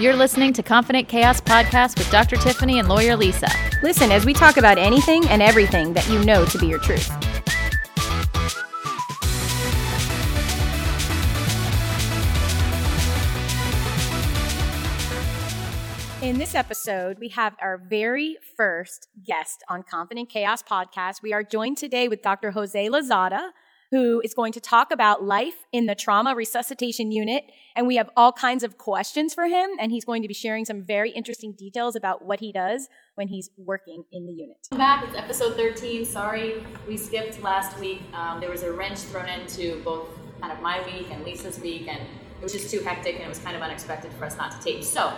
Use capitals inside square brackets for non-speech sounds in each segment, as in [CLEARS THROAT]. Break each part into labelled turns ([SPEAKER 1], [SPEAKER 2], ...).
[SPEAKER 1] You're listening to Confident Chaos Podcast with Dr. Tiffany and lawyer Lisa.
[SPEAKER 2] Listen as we talk about anything and everything that you know to be your truth. In this episode, we have our very first guest on Confident Chaos Podcast. We are joined today with Dr. Jose Lozada, who is going to talk about life in the trauma resuscitation unit. And we have all kinds of questions for him. And he's going to be sharing some very interesting details about what he does when he's working in the unit.
[SPEAKER 1] Welcome back. It's episode 13. Sorry we skipped last week. Um, there was a wrench thrown into both kind of my week and Lisa's week. And it was just too hectic and it was kind of unexpected for us not to tape. So,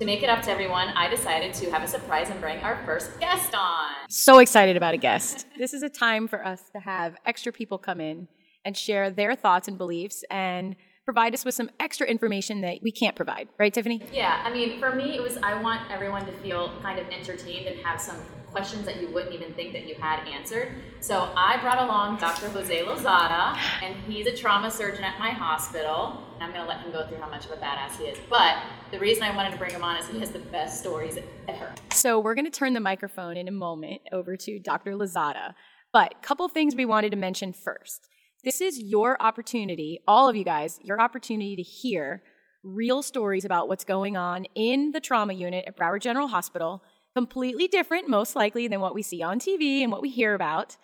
[SPEAKER 1] to make it up to everyone, I decided to have a surprise and bring our first guest on.
[SPEAKER 2] So excited about a guest. [LAUGHS] this is a time for us to have extra people come in and share their thoughts and beliefs and provide us with some extra information that we can't provide. Right, Tiffany?
[SPEAKER 1] Yeah, I mean, for me, it was I want everyone to feel kind of entertained and have some questions that you wouldn't even think that you had answered. So I brought along Dr. Jose Lozada, and he's a trauma surgeon at my hospital. And I'm going to let him go through how much of a badass he is. But the reason I wanted to bring him on is he has the best stories ever.
[SPEAKER 2] So we're going to turn the microphone in a moment over to Dr. Lozada. But a couple things we wanted to mention first. This is your opportunity, all of you guys, your opportunity to hear real stories about what's going on in the trauma unit at Broward General Hospital completely different, most likely, than what we see on TV and what we hear about.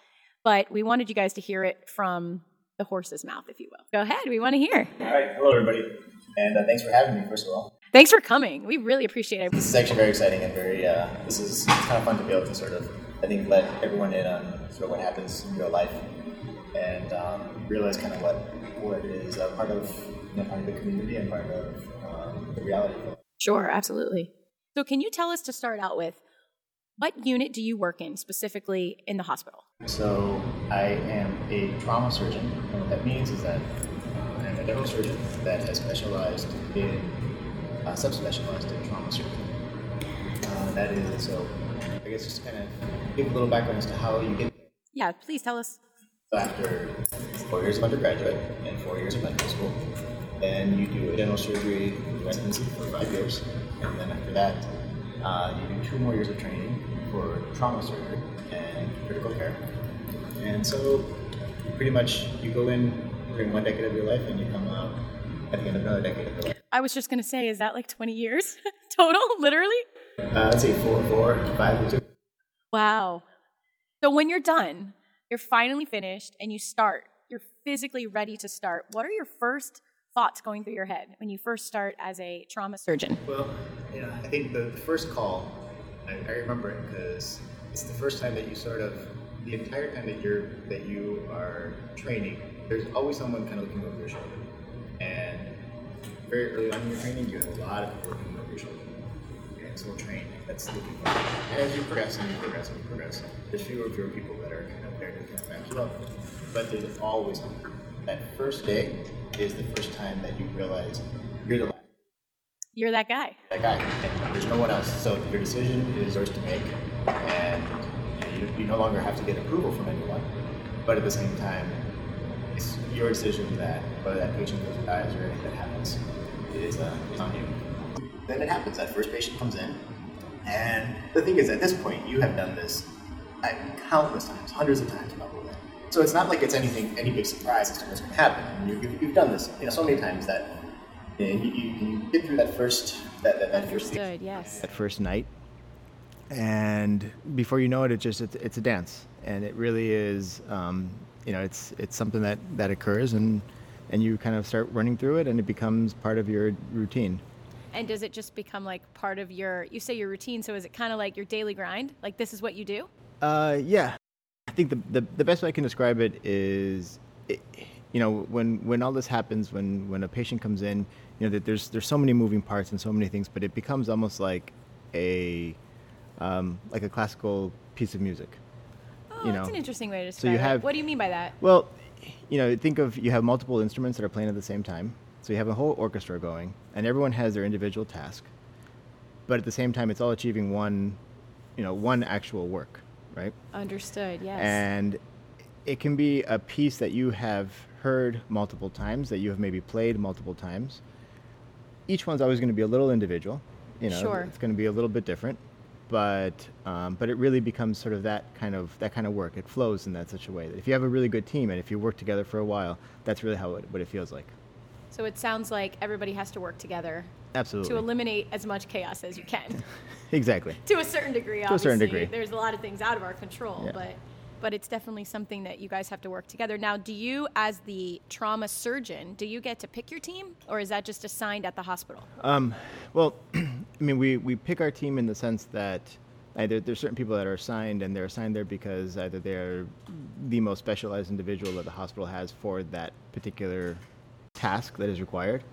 [SPEAKER 2] But we wanted you guys to hear it from the horse's mouth, if you will. Go ahead, we want to hear.
[SPEAKER 3] All right, hello everybody, and uh, thanks for having me. First of all,
[SPEAKER 2] thanks for coming. We really appreciate it.
[SPEAKER 3] This is actually very exciting and very. Uh, this is it's kind of fun to be able to sort of, I think, let everyone in on sort of what happens in real life, and um, realize kind of what what is a part of you know, part of the community and part of um, the reality.
[SPEAKER 2] Sure, absolutely. So, can you tell us to start out with what unit do you work in specifically in the hospital?
[SPEAKER 3] So, I am a trauma surgeon, and what that means is that uh, I'm a general surgeon that has specialized in, uh, subspecialized in trauma surgery. Uh, that is, so I guess just kind of give a little background as to how you get.
[SPEAKER 2] Yeah, please tell us.
[SPEAKER 3] After four years of undergraduate and four years of medical school, then you do a general surgery residency for five years, and then after that, uh, you do two more years of training for trauma surgery and critical care. And so, pretty much, you go in during one decade of your life, and you come out at the end of another decade of your life.
[SPEAKER 2] I was just going to say, is that like 20 years [LAUGHS] total, literally?
[SPEAKER 3] Uh, I'd say four, four, five, or.
[SPEAKER 2] Wow. So when you're done, you're finally finished, and you start. You're physically ready to start. What are your first thoughts going through your head when you first start as a trauma surgeon?
[SPEAKER 3] Well, yeah, I think the, the first call, I, I remember it because it's the first time that you sort of, the entire time that you're that you are training, there's always someone kind of looking over your shoulder. And very early on in your training, you have a lot of people looking over your shoulder. And so trained, that's looking. And as you progress and you progress and you progress, there's fewer and fewer people that are kind of there to kind of back. But there's always. That first day, is the first time that you realize you're the
[SPEAKER 2] you're that guy.
[SPEAKER 3] That guy. And there's no one else. So your decision is yours to make, and you, you no longer have to get approval from anyone. But at the same time, it's your decision that whether that patient goes or dies or anything that happens is, uh, is on you. Then it happens. That first patient comes in, and the thing is, at this point, you have done this uh, countless times, hundreds of times probably. So it's not like it's anything, any big surprise as to what's going to happen. You, have you've done this, you know, so many times that you, know, you, you, get through that first, that, that, that first,
[SPEAKER 2] yes,
[SPEAKER 4] that first night, and before you know it, it just it's, it's a dance, and it really is, um, you know, it's it's something that that occurs, and and you kind of start running through it, and it becomes part of your routine.
[SPEAKER 2] And does it just become like part of your? You say your routine, so is it kind of like your daily grind? Like this is what you do?
[SPEAKER 4] Uh, yeah, I think the, the, the best way I can describe it is, it, you know, when, when all this happens, when, when a patient comes in, you know, that there's, there's so many moving parts and so many things, but it becomes almost like a, um, like a classical piece of music.
[SPEAKER 2] Oh, you know? that's an interesting way to describe so you have, it. What do you mean by that?
[SPEAKER 4] Well, you know, think of, you have multiple instruments that are playing at the same time. So you have a whole orchestra going, and everyone has their individual task. But at the same time, it's all achieving one, you know, one actual work right?
[SPEAKER 2] Understood, yes.
[SPEAKER 4] And it can be a piece that you have heard multiple times, that you have maybe played multiple times.
[SPEAKER 3] each one's always going to be a little individual. You know,
[SPEAKER 2] Sure.
[SPEAKER 3] it's going to be a little bit different, but um, but it really becomes sort of that kind of that kind of work. It flows in that such a way that if you have a really good team and if you work together for a while, that's really how it, what it feels like.
[SPEAKER 2] So it sounds like everybody has to work together
[SPEAKER 3] Absolutely.
[SPEAKER 2] to eliminate as much chaos as you can. [LAUGHS]
[SPEAKER 3] exactly.
[SPEAKER 2] to a certain degree,
[SPEAKER 3] To a certain
[SPEAKER 2] obviously.
[SPEAKER 3] degree.
[SPEAKER 2] There's a lot of things out of our control,
[SPEAKER 3] Yeah.
[SPEAKER 2] but but it's definitely something that you guys have to work together. Now, do you, as the trauma surgeon, do you get to pick your team, or is that just assigned at the hospital?
[SPEAKER 3] Um, well, [CLEARS THROAT] I mean, we, we pick our team in the sense that either there's certain people that are assigned, and they're assigned there because either they're the most specialized individual that the hospital has for that particular task that is required.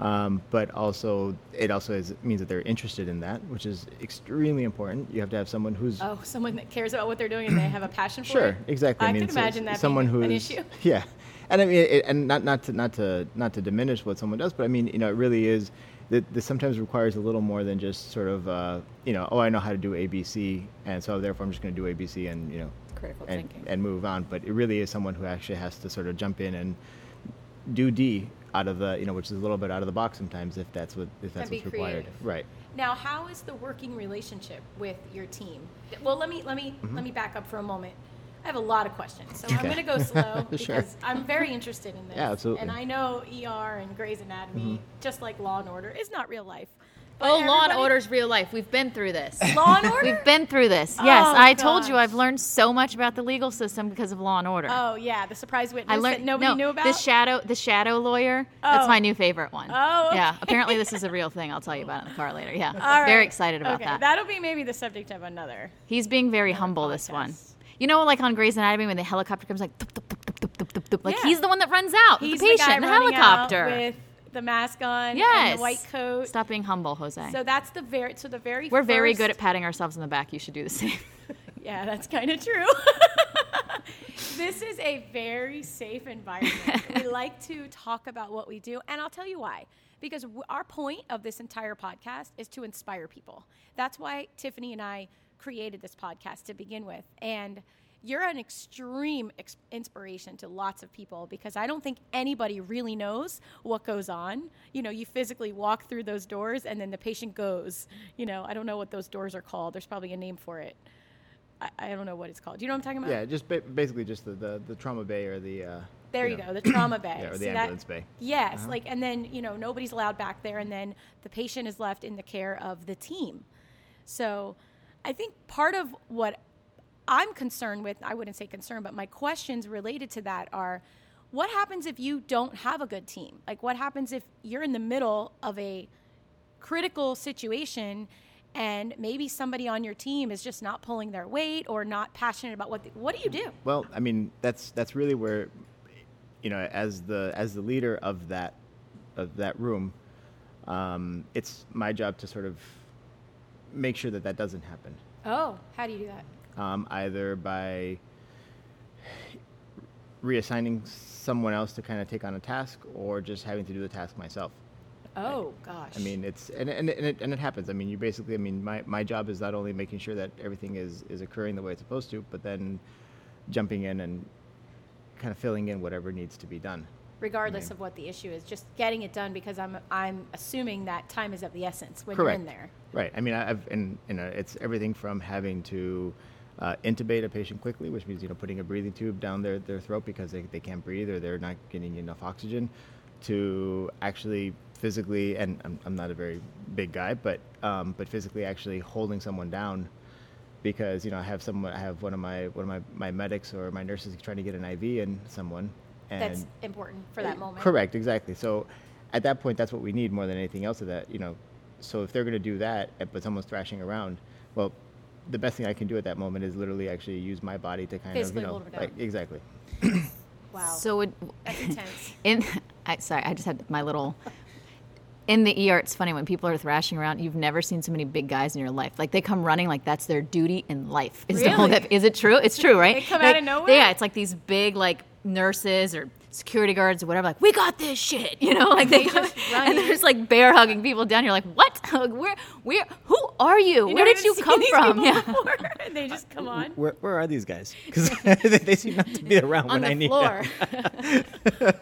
[SPEAKER 3] Um, but also, it also is, means that they're interested in that, which is extremely important. You have to have someone who's
[SPEAKER 2] Oh, someone that cares about what they're doing and they have a passion for
[SPEAKER 3] Sure,
[SPEAKER 2] it.
[SPEAKER 3] exactly.
[SPEAKER 2] I,
[SPEAKER 3] mean,
[SPEAKER 2] can
[SPEAKER 3] so-
[SPEAKER 2] imagine that
[SPEAKER 3] someone
[SPEAKER 2] being an
[SPEAKER 3] who's
[SPEAKER 2] issue. [LAUGHS]
[SPEAKER 3] yeah, and I mean, it, and not not to not to not to diminish what someone does, but I mean, you know, it really is. That this sometimes requires a little more than just sort of, uh, you know, oh, I know how to do ABC, and so therefore I'm just going to do ABC and you know,
[SPEAKER 1] Critical
[SPEAKER 3] and,
[SPEAKER 1] thinking.
[SPEAKER 3] and move on. But it really is someone who actually has to sort of jump in and do D out of the, you know, which is a little bit out of the box sometimes if that's what if that's what's required.
[SPEAKER 2] creative.
[SPEAKER 3] Right.
[SPEAKER 2] Now, how is the working relationship with your team? Well, let me let me
[SPEAKER 3] Mm-hmm.
[SPEAKER 2] let me back up for a moment. I have a lot of questions, so I'm going to go slow [LAUGHS] because
[SPEAKER 3] Sure.
[SPEAKER 2] I'm very interested in this.
[SPEAKER 3] Yeah, absolutely.
[SPEAKER 2] And I know ER and Grey's Anatomy, just like Law and Order, is not real life.
[SPEAKER 1] Oh, Law and Order's real life. We've been through this.
[SPEAKER 2] Law and Order.
[SPEAKER 1] We've been through this. Yes,
[SPEAKER 2] oh,
[SPEAKER 1] I gosh. told you I've learned so much about the legal system because of Law and Order.
[SPEAKER 2] Oh yeah, the surprise witness
[SPEAKER 1] I learned,
[SPEAKER 2] that nobody
[SPEAKER 1] no,
[SPEAKER 2] knew about.
[SPEAKER 1] The shadow, the shadow lawyer.
[SPEAKER 2] Oh.
[SPEAKER 1] That's my new favorite one.
[SPEAKER 2] Oh. Okay. Yeah.
[SPEAKER 1] Apparently this is a real thing. I'll tell you about it in the car later. Yeah.
[SPEAKER 2] All right.
[SPEAKER 1] Very excited about
[SPEAKER 2] okay.
[SPEAKER 1] that.
[SPEAKER 2] That'll be maybe the subject of another.
[SPEAKER 1] He's being very humble. Podcast. This one. You know, like on Grey's Anatomy when the helicopter comes like, thup, thup, thup, like
[SPEAKER 2] yeah.
[SPEAKER 1] he's the one that runs out.
[SPEAKER 2] He's
[SPEAKER 1] the patient
[SPEAKER 2] the
[SPEAKER 1] the helicopter
[SPEAKER 2] the mask on
[SPEAKER 1] yes.
[SPEAKER 2] and the white coat.
[SPEAKER 1] Stop being humble, Jose.
[SPEAKER 2] So that's the very so the very
[SPEAKER 1] We're very good at patting ourselves on the back. You should do the same. [LAUGHS] [LAUGHS]
[SPEAKER 2] Yeah, that's kind of true. [LAUGHS] this is a very safe environment. we like to talk about what we do, and I'll tell you why. Because w- our point of this entire podcast is to inspire people. That's why Tiffany and I created this podcast to begin with. And you're an extreme ex- inspiration to lots of people because I don't think anybody really knows what goes on. You know, you physically walk through those doors and then the patient goes. You know, I don't know what those doors are called. There's probably a name for it. I, I don't know what it's called. Do you know what I'm talking about?
[SPEAKER 3] Yeah, just ba- basically just the, the, the trauma bay or the. Uh,
[SPEAKER 2] There you,
[SPEAKER 3] know,
[SPEAKER 2] go, the trauma [COUGHS] bay.
[SPEAKER 3] Yeah, or the
[SPEAKER 2] See that-
[SPEAKER 3] ambulance bay.
[SPEAKER 2] Yes, like and then you know nobody's allowed back there, and then the patient is left in the care of the team. So, I think part of what I'm concerned with, I wouldn't say concerned, but my questions related to that are, what happens if you don't have a good team? Like, what happens if you're in the middle of a critical situation? And maybe somebody on your team is just not pulling their weight or not passionate about what. The, what do you do?
[SPEAKER 3] Well, I mean, that's that's really where, you know, as the as the leader of that of that room, um, it's my job to sort of make sure that that doesn't happen.
[SPEAKER 2] Oh, how do you do that?
[SPEAKER 3] Um, either by reassigning someone else to kind of take on a task, or just having to do the task myself.
[SPEAKER 2] Oh gosh.
[SPEAKER 3] I mean, it's and, and, and, it, and it happens. I mean, you basically, I mean, my, my job is not only making sure that everything is, is occurring the way it's supposed to, but then jumping in and kind of filling in whatever needs to be done.
[SPEAKER 2] regardless
[SPEAKER 3] mean-
[SPEAKER 2] of what the issue is, just getting it done because I'm I'm assuming that time is of the essence when
[SPEAKER 3] Correct.
[SPEAKER 2] you're in there.
[SPEAKER 3] Right. I mean, I- I've and you know, it's everything from having to uh, intubate a patient quickly, which means you know putting a breathing tube down their, their throat because they, they can't breathe or they're not getting enough oxygen, to actually physically and I'm, I'm not a very big guy, but um, but physically actually holding someone down because you know I have someone I have one of my one of my, my medics or my nurses trying to get an IV in someone and
[SPEAKER 2] That's important for that moment.
[SPEAKER 3] Correct, exactly. So at that point, that's what we need more than anything else. Of that, you know, so if they're going to do that, but someone's thrashing around, well, the best thing I can do at that moment is literally actually use my body to kind
[SPEAKER 2] Physically
[SPEAKER 3] of, you know,
[SPEAKER 2] hold it down.
[SPEAKER 3] like exactly.
[SPEAKER 2] Wow.
[SPEAKER 1] So it,
[SPEAKER 2] That's intense. [LAUGHS]
[SPEAKER 1] in I, sorry, I just had my little. In the ER, it's funny when people are thrashing around. You've never seen so many big guys in your life. Like they come running, like that's their duty in life. Is to hold
[SPEAKER 2] Really?
[SPEAKER 1] up. Is it true? It's true, right?
[SPEAKER 2] They come
[SPEAKER 1] Like,
[SPEAKER 2] out of nowhere?
[SPEAKER 1] Yeah, it's like these big like nurses or security guards or whatever. Like we got this shit, [LAUGHS] you know? Like they,
[SPEAKER 2] They
[SPEAKER 1] come,
[SPEAKER 2] just run
[SPEAKER 1] and
[SPEAKER 2] in.
[SPEAKER 1] there's like bear hugging people down here. Like what? Like, where? Where? Who are you?
[SPEAKER 2] You
[SPEAKER 1] where did [LAUGHS] you come from? Yeah.
[SPEAKER 2] and [LAUGHS] they just come uh, on.
[SPEAKER 5] Where, where are these guys? [LAUGHS] Because they seem not to be around
[SPEAKER 1] On
[SPEAKER 5] when I need
[SPEAKER 1] the
[SPEAKER 5] need
[SPEAKER 1] floor.
[SPEAKER 5] them.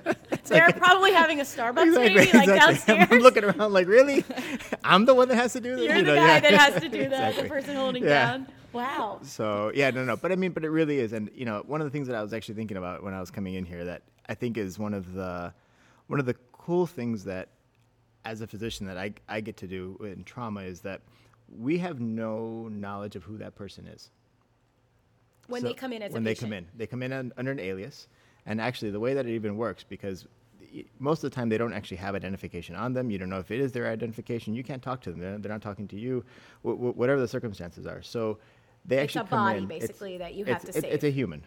[SPEAKER 2] They're probably having a Starbucks
[SPEAKER 3] Exactly,
[SPEAKER 2] maybe, like
[SPEAKER 3] exactly.
[SPEAKER 2] downstairs.
[SPEAKER 3] I'm looking around like, really? I'm the one that has to do this.
[SPEAKER 2] You're
[SPEAKER 3] You
[SPEAKER 2] the
[SPEAKER 3] know,
[SPEAKER 2] guy
[SPEAKER 3] yeah.
[SPEAKER 2] that has to do that,
[SPEAKER 3] Exactly.
[SPEAKER 2] the person holding
[SPEAKER 3] Yeah.
[SPEAKER 2] down. Wow.
[SPEAKER 3] So yeah, no, no, but I mean, but it really is, and you know, one of the things that I was actually thinking about when I was coming in here that I think is one of the one of the cool things that as a physician that I I get to do in trauma is that we have no knowledge of who that person is
[SPEAKER 2] When
[SPEAKER 3] So
[SPEAKER 2] they come in as
[SPEAKER 3] when they come in, they come in un, under an alias, and actually the way that it even works because most of the time they don't actually have identification on them. You don't know if it is their identification. You can't talk to them. They're, they're not talking to you, wh- wh- whatever the circumstances are. So they
[SPEAKER 2] It's
[SPEAKER 3] actually come
[SPEAKER 2] body,
[SPEAKER 3] in. It's-
[SPEAKER 2] basically, that you have
[SPEAKER 3] it's,
[SPEAKER 2] to
[SPEAKER 3] it- It's a human.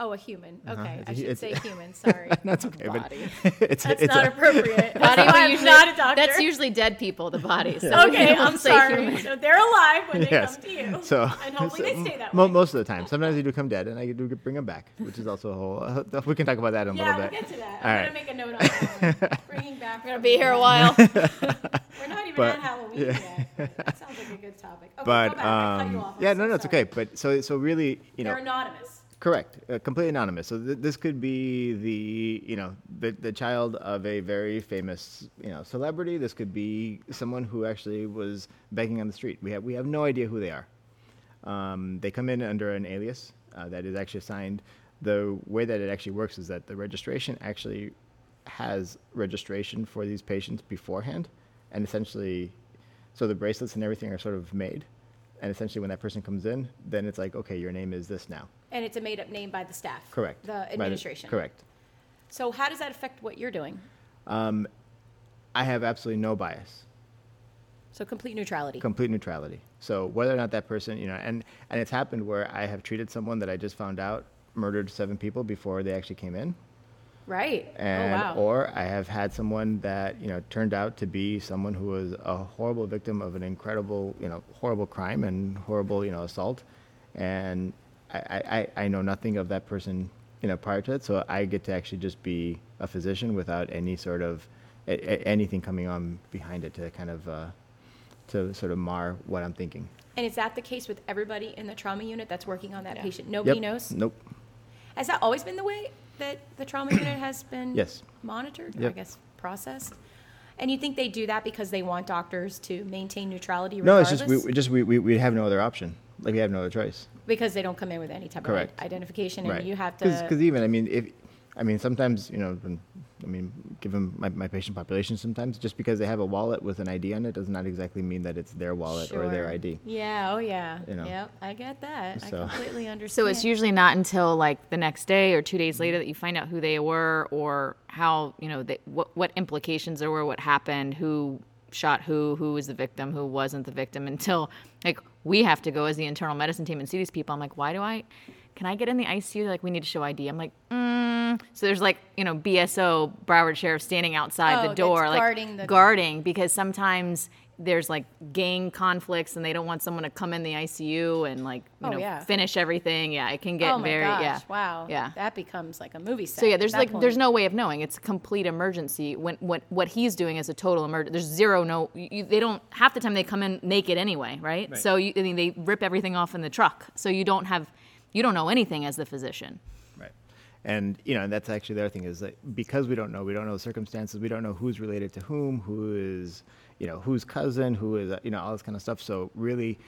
[SPEAKER 2] Oh, a human. Okay,
[SPEAKER 3] Uh-huh. It's
[SPEAKER 2] should
[SPEAKER 3] it's-
[SPEAKER 2] say [LAUGHS] human. Sorry. [LAUGHS]
[SPEAKER 3] That's okay.
[SPEAKER 2] Body.
[SPEAKER 3] But [LAUGHS] it's,
[SPEAKER 2] That's
[SPEAKER 3] it's
[SPEAKER 2] not
[SPEAKER 3] a,
[SPEAKER 2] appropriate.
[SPEAKER 1] Body,
[SPEAKER 2] That's
[SPEAKER 1] we usually-
[SPEAKER 2] not a doctor.
[SPEAKER 1] That's usually dead people, the body. So
[SPEAKER 2] okay. I'm
[SPEAKER 1] say
[SPEAKER 2] sorry.
[SPEAKER 1] human.
[SPEAKER 2] So they're alive when they
[SPEAKER 3] yes.
[SPEAKER 2] come to you.
[SPEAKER 3] So
[SPEAKER 2] and hopefully
[SPEAKER 3] so
[SPEAKER 2] they stay that
[SPEAKER 3] mo-
[SPEAKER 2] way.
[SPEAKER 3] Most of the time, sometimes they do come dead, and I do bring them back, which is also a whole. Uh, we can talk about that in a
[SPEAKER 2] yeah,
[SPEAKER 3] little
[SPEAKER 2] we'll
[SPEAKER 3] bit.
[SPEAKER 2] get to that.
[SPEAKER 3] All
[SPEAKER 2] I'm
[SPEAKER 3] right.
[SPEAKER 2] gonna make a note on that. Bringing back.
[SPEAKER 1] We're gonna be here a while.
[SPEAKER 2] We're not even
[SPEAKER 3] But-
[SPEAKER 2] at Halloween
[SPEAKER 3] yeah.
[SPEAKER 2] yet. That sounds like a good topic. Okay,
[SPEAKER 3] but
[SPEAKER 2] go back. I cut you
[SPEAKER 3] um,
[SPEAKER 2] off.
[SPEAKER 3] Yeah, no, no, it's okay. But so so really, you know,
[SPEAKER 2] They're anonymous.
[SPEAKER 3] Correct, uh, completely anonymous. So th- this could be the you know the the child of a very famous you know celebrity. This could be someone who actually was begging on the street. We have we have no idea who they are. Um, they come in under an alias uh, that is actually assigned. The way that it actually works is that the registration actually has registration for these patients beforehand, and essentially, so the bracelets and everything are sort of made. And essentially, when that person comes in, then it's like, okay, your name is this now.
[SPEAKER 2] And it's a made-up name by the staff.
[SPEAKER 3] Correct.
[SPEAKER 2] The administration.
[SPEAKER 3] correct.
[SPEAKER 2] So how does that affect what you're doing?
[SPEAKER 3] Um, I have absolutely no bias,
[SPEAKER 2] So complete neutrality.
[SPEAKER 3] complete neutrality. So whether or not that person, you know, and and it's happened where I have treated someone that I just found out murdered seven people before they actually came in,
[SPEAKER 2] right.
[SPEAKER 3] Oh, and
[SPEAKER 2] oh wow.
[SPEAKER 3] or I have had someone that you know turned out to be someone who was a horrible victim of an incredible, you know, horrible crime and horrible, you know, assault, and I I, I I know nothing of that person, you know, prior to it, so I get to actually just be a physician without any sort of a, a- anything coming on behind it to kind of uh, to sort of mar what I'm thinking.
[SPEAKER 2] and is that the case with everybody in the trauma unit that's working on that patient? Nobody
[SPEAKER 3] Yep.
[SPEAKER 2] knows.
[SPEAKER 3] Nope.
[SPEAKER 2] Has that always been the way that the trauma unit [CLEARS THROAT] has been
[SPEAKER 3] Yes.
[SPEAKER 2] monitored? Or I guess processed. And you think they do that because they want doctors to maintain neutrality
[SPEAKER 3] No, it's just we we just we, we we have no other option. Like we have no other choice.
[SPEAKER 2] Because they don't come in with any type
[SPEAKER 3] Correct.
[SPEAKER 2] of identification, and
[SPEAKER 3] right.
[SPEAKER 2] you have to.
[SPEAKER 3] Because even I mean if I mean sometimes you know when, I mean given my, my patient population sometimes just because they have a wallet with an ID on it does not exactly mean that it's their wallet or their
[SPEAKER 2] Sure.
[SPEAKER 3] ID.
[SPEAKER 2] Yeah. Oh, yeah.
[SPEAKER 3] You know.
[SPEAKER 2] Yep. I get that. I completely understand. [LAUGHS]
[SPEAKER 1] So it's usually not until like the next day or two days later that you find out who they were or how you know they, what what implications there were, what happened, who shot who, who was the victim, who wasn't the victim. [LAUGHS] Until like we have to go as the internal medicine team and see these people. I'm like, why do I? Can I get in the ICU? They're like, we need to show ID. I'm like, mm. so there's like you know BSO Broward Sheriff standing outside
[SPEAKER 2] Oh,
[SPEAKER 1] the door, like
[SPEAKER 2] guarding the-
[SPEAKER 1] guarding because sometimes there's like gang conflicts and they don't want someone to come in the ICU and like you
[SPEAKER 2] Oh,
[SPEAKER 1] know
[SPEAKER 2] yeah.
[SPEAKER 1] finish everything. Yeah, it can get
[SPEAKER 2] oh my
[SPEAKER 1] very
[SPEAKER 2] gosh!
[SPEAKER 1] yeah.
[SPEAKER 2] Wow.
[SPEAKER 1] Yeah.
[SPEAKER 2] That becomes like a movie set.
[SPEAKER 1] So yeah, there's
[SPEAKER 2] that
[SPEAKER 1] like there's no way of knowing. It's a complete emergency. When what what he's doing is a total emergency. There's zero no. You, they don't half the time they come in naked anyway, right? So you, I mean they rip everything off in the truck. So you don't have you don't know anything as the physician.
[SPEAKER 3] Right. And you know, and that's actually the other thing is that because we don't know, we don't know the circumstances, we don't know who's related to whom, who is, you know, whose cousin, who is, you know, all this kind of stuff. So really,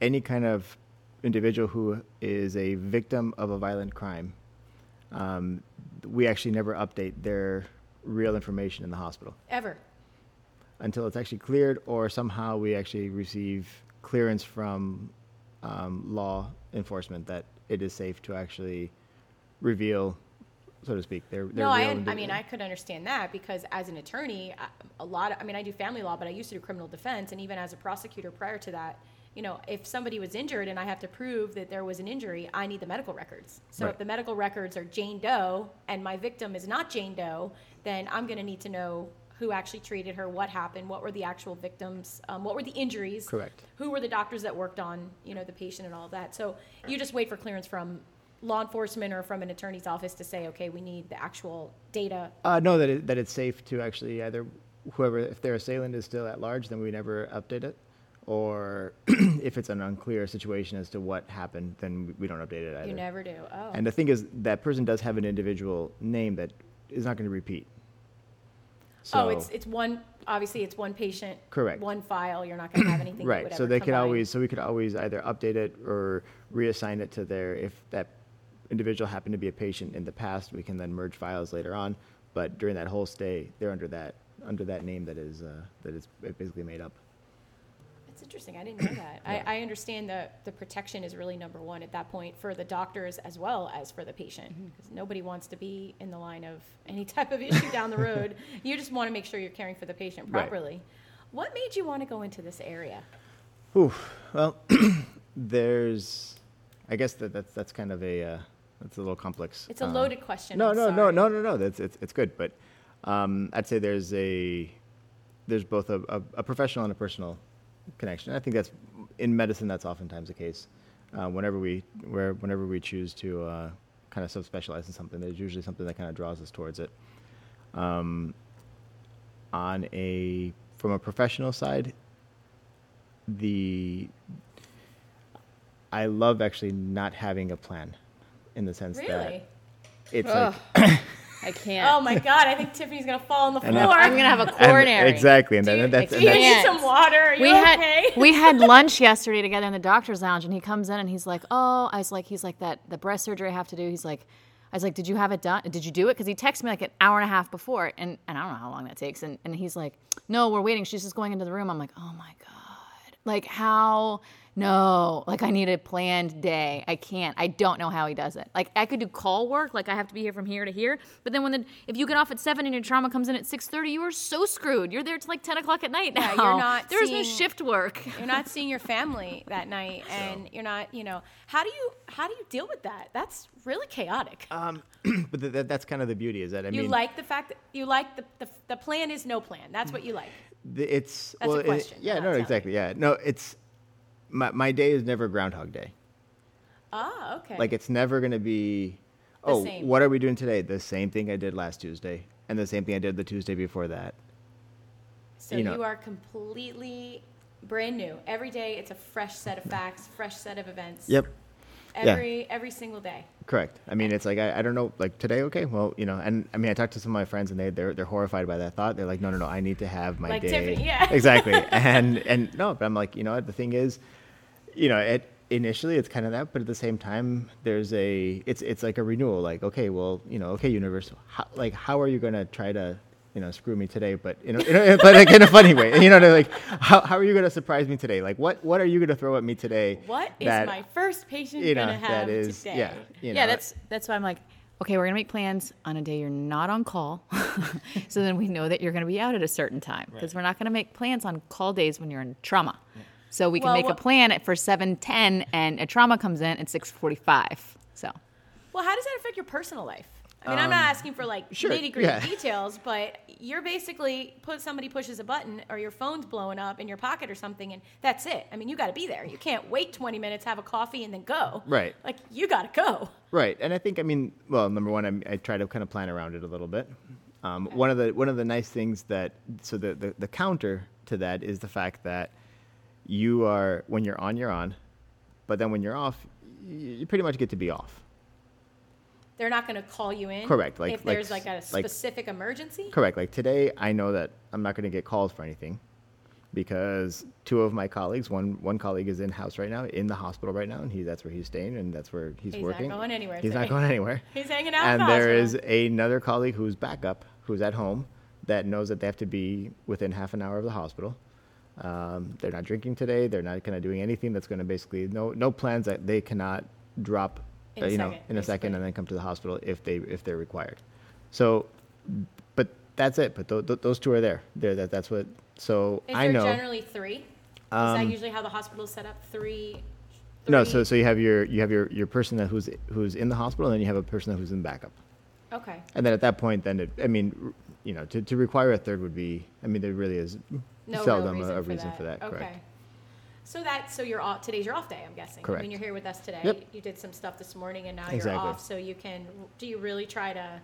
[SPEAKER 3] any kind of individual who is a victim of a violent crime, um, we actually never update their real information in the hospital
[SPEAKER 2] ever.
[SPEAKER 3] until it's actually cleared or somehow we actually receive clearance from um, law enforcement that it is safe to actually reveal, so to speak, their, their
[SPEAKER 2] no, I, I mean, I could understand that because as an attorney, a lot of, I mean, I do family law, but I used to do criminal defense. And even as a prosecutor prior to that, you know, if somebody was injured and I have to prove that there was an injury, I need the medical records. So
[SPEAKER 3] Right.
[SPEAKER 2] if the medical records are Jane Doe and my victim is not Jane Doe, then I'm going to need to know who actually treated her, what happened, what were the actual victims, um, what were the injuries,
[SPEAKER 3] Correct.
[SPEAKER 2] who were the doctors that worked on, you know, the patient and all that. So you just wait for clearance from law enforcement or from an attorney's office to say, okay, we need the actual data.
[SPEAKER 3] Uh, no, that, it, that it's safe to actually either whoever, if their assailant is still at large, then we never update it. Or [CLEARS THROAT] if it's an unclear situation as to what happened, then we- we don't update it either.
[SPEAKER 2] You never do. Oh.
[SPEAKER 3] And the thing is, that person does have an individual name that is not going to repeat. So,
[SPEAKER 2] oh, it's it's one. Obviously, it's one patient.
[SPEAKER 3] Correct.
[SPEAKER 2] One file. You're not going to have anything. that
[SPEAKER 3] right.
[SPEAKER 2] would
[SPEAKER 3] So
[SPEAKER 2] ever
[SPEAKER 3] they could
[SPEAKER 2] combine.
[SPEAKER 3] always, so we could always either update it or reassign it to their, if that individual happened to be a patient in the past, we can then merge files later on. But during that whole stay, they're under that, under that name that is, uh, that is basically made up.
[SPEAKER 2] That's interesting. I didn't know that. I, I understand that the protection is really number one at that point for the doctors as well as for the patient.
[SPEAKER 3] Mm-hmm.
[SPEAKER 2] Because nobody wants to be in the line of any type of issue down the road. [LAUGHS] You just want to make sure you're caring for the patient
[SPEAKER 3] Right.
[SPEAKER 2] properly. What made you want to go into this area?
[SPEAKER 3] Ooh, well, [CLEARS THROAT] there's, I guess that that's that's kind of a uh, that's a little complex.
[SPEAKER 2] It's a
[SPEAKER 3] uh,
[SPEAKER 2] loaded question.
[SPEAKER 3] No,
[SPEAKER 2] I'm
[SPEAKER 3] no, no, no, no, no. That's it's it's good, but um, I'd say there's a there's both a, a, a professional and a personal connection. I think that's in medicine. That's oftentimes the case. Uh, whenever we where whenever we choose to uh, kind of subspecialize in something, there's usually something that kind of draws us towards it. Um, on a from a professional side, the I love actually not having a plan, in the sense
[SPEAKER 2] Really?
[SPEAKER 3] that it's
[SPEAKER 1] Ugh.
[SPEAKER 3] like [COUGHS]
[SPEAKER 1] I can't.
[SPEAKER 2] Oh my God! I think Tiffany's gonna fall on the
[SPEAKER 3] And
[SPEAKER 2] floor.
[SPEAKER 3] that-
[SPEAKER 1] I'm gonna have a [LAUGHS]
[SPEAKER 3] and-
[SPEAKER 1] coronary.
[SPEAKER 3] exactly, and
[SPEAKER 2] Do
[SPEAKER 3] then
[SPEAKER 2] you,
[SPEAKER 3] that's,
[SPEAKER 2] do
[SPEAKER 3] and
[SPEAKER 2] you need some water? Are you [LAUGHS]
[SPEAKER 1] we had we [LAUGHS] had lunch yesterday together in the doctor's lounge, and he comes in and he's like, "Oh, I was like, he's like that the breast surgery I have to do." He's like, "I was like, did you have it done? Did you do it?" Because he texted me like an hour and a half before, and and I don't know how long that takes, and and he's like, "No, we're waiting. She's just going into the room." I'm like, "Oh my god, like how?" No, like I need a planned day. I can't. I don't know how he does it. Like I could do call work, like I have to be here from here to here. But then when the if you get off at seven and your trauma comes in at six thirty, you are so screwed. You're there till like ten o'clock at night now.
[SPEAKER 2] Yeah, you're not
[SPEAKER 1] There is no shift work. [LAUGHS]
[SPEAKER 2] You're not seeing your family that night, and you're not. You know, how do you how do you deal with that? That's really chaotic.
[SPEAKER 3] um, [CLEARS THROAT] but th- that, that's kind of the beauty is that I mean
[SPEAKER 2] you
[SPEAKER 3] mean
[SPEAKER 2] like the fact that you like the, the the plan is no plan. That's what you like.
[SPEAKER 3] The, it's
[SPEAKER 2] That's
[SPEAKER 3] well, it- yeah, no, exactly, yeah, no, it's my my day is never Groundhog Day.
[SPEAKER 2] Ah, okay.
[SPEAKER 3] Like it's never gonna be.
[SPEAKER 2] The
[SPEAKER 3] Oh,
[SPEAKER 2] same.
[SPEAKER 3] what are we doing today? The same thing I did last Tuesday, and the same thing I did the Tuesday before that.
[SPEAKER 2] so
[SPEAKER 3] you
[SPEAKER 2] you, are completely brand new. Every day, it's a fresh set of facts, fresh set of events.
[SPEAKER 3] Yep. Yeah.
[SPEAKER 2] Every every single day.
[SPEAKER 3] Correct. I mean, it's like I, I don't know, like today, okay, well, you know, and I mean, I talked to some of my friends, and they they're they're horrified by that thought. They're like, no, no, no, I need to have my
[SPEAKER 2] Like
[SPEAKER 3] day.
[SPEAKER 2] Tiffany, yeah. [LAUGHS]
[SPEAKER 3] exactly. And and no, but I'm like, you know, what, the thing is, you know, it initially it's kind of that, but at the same time, there's a it's it's like a renewal. Like, okay, well, you know, okay, universe, how, like, how are you gonna try to you know, screw me today, but you know, you know but like in a funny way. You know, like how, how are you gonna surprise me today? Like what what are you gonna throw at me today?
[SPEAKER 2] What is
[SPEAKER 3] that,
[SPEAKER 2] my first patient
[SPEAKER 3] you know
[SPEAKER 2] gonna have
[SPEAKER 3] that is
[SPEAKER 2] today?
[SPEAKER 3] yeah you know,
[SPEAKER 1] yeah, that's that's why I'm like, okay, we're gonna make plans on a day you're not on call, [LAUGHS] so then we know that you're gonna be out at a certain time because we're not gonna make plans on call days when you're in trauma. So we can
[SPEAKER 2] Well,
[SPEAKER 1] make a plan for seven ten, and a trauma comes in at six forty five. So
[SPEAKER 2] Well, how does that affect your personal life? I mean, I'm not asking for like
[SPEAKER 3] Um, sure,
[SPEAKER 2] nitty gritty
[SPEAKER 3] yeah. [LAUGHS]
[SPEAKER 2] details, but you're basically put somebody pushes a button or your phone's blowing up in your pocket or something, and that's it. I mean, you got to be there. You can't wait 20 minutes, have a coffee, and then go.
[SPEAKER 3] Right.
[SPEAKER 2] Like you got to go.
[SPEAKER 3] Right, and I think I mean, well, number one, I, I try to kind of plan around it a little bit. Um, One of the one of the nice things that so the, the the counter to that is the fact that you are when you're on, you're on, but then when you're off, you pretty much get to be off.
[SPEAKER 2] They're not going to call you in.
[SPEAKER 3] Correct, like-
[SPEAKER 2] if
[SPEAKER 3] like
[SPEAKER 2] there's like a
[SPEAKER 3] s- like-
[SPEAKER 2] specific emergency.
[SPEAKER 3] Correct. Like today, I know that I'm not going to get called for anything because two of my colleagues, one one colleague is in house right now, in the hospital right now, and he that's where he's staying and that's where he's, working.
[SPEAKER 2] He's not going anywhere
[SPEAKER 3] He's not going anywhere. [LAUGHS]
[SPEAKER 2] He's hanging out.
[SPEAKER 3] and
[SPEAKER 2] the
[SPEAKER 3] there is another colleague who's backup, who's at home, that knows that they have to be within half an hour of the hospital. Um, they're not drinking today. They're not kind of doing anything that's going to basically no no plans that they cannot drop,
[SPEAKER 2] In
[SPEAKER 3] uh,
[SPEAKER 2] a
[SPEAKER 3] you know,
[SPEAKER 2] second,
[SPEAKER 3] in a second and then come to the hospital if they if they're required. So, but that's it. But th- th- those two are there. There that that's what. So
[SPEAKER 2] Is
[SPEAKER 3] I know.
[SPEAKER 2] generally three? is that
[SPEAKER 3] Um,
[SPEAKER 2] usually how the hospital is set up? Three.
[SPEAKER 3] no, so so you have your you have your your person that who's who's in the hospital, and then you have a person that who's in backup.
[SPEAKER 2] Okay.
[SPEAKER 3] And then at that point, then it, I mean, you know, to, to require a third would be, I mean, there really is
[SPEAKER 2] No
[SPEAKER 3] seldom
[SPEAKER 2] reason,
[SPEAKER 3] a, a
[SPEAKER 2] for,
[SPEAKER 3] reason
[SPEAKER 2] that.
[SPEAKER 3] for that.
[SPEAKER 2] Okay.
[SPEAKER 3] Correct.
[SPEAKER 2] So that so you're off today's your off day, I'm guessing. I
[SPEAKER 3] Correct.
[SPEAKER 2] mean you're here with us today.
[SPEAKER 3] Yep.
[SPEAKER 2] You did some stuff this morning and now
[SPEAKER 3] Exactly.
[SPEAKER 2] you're off, so you can do you really try to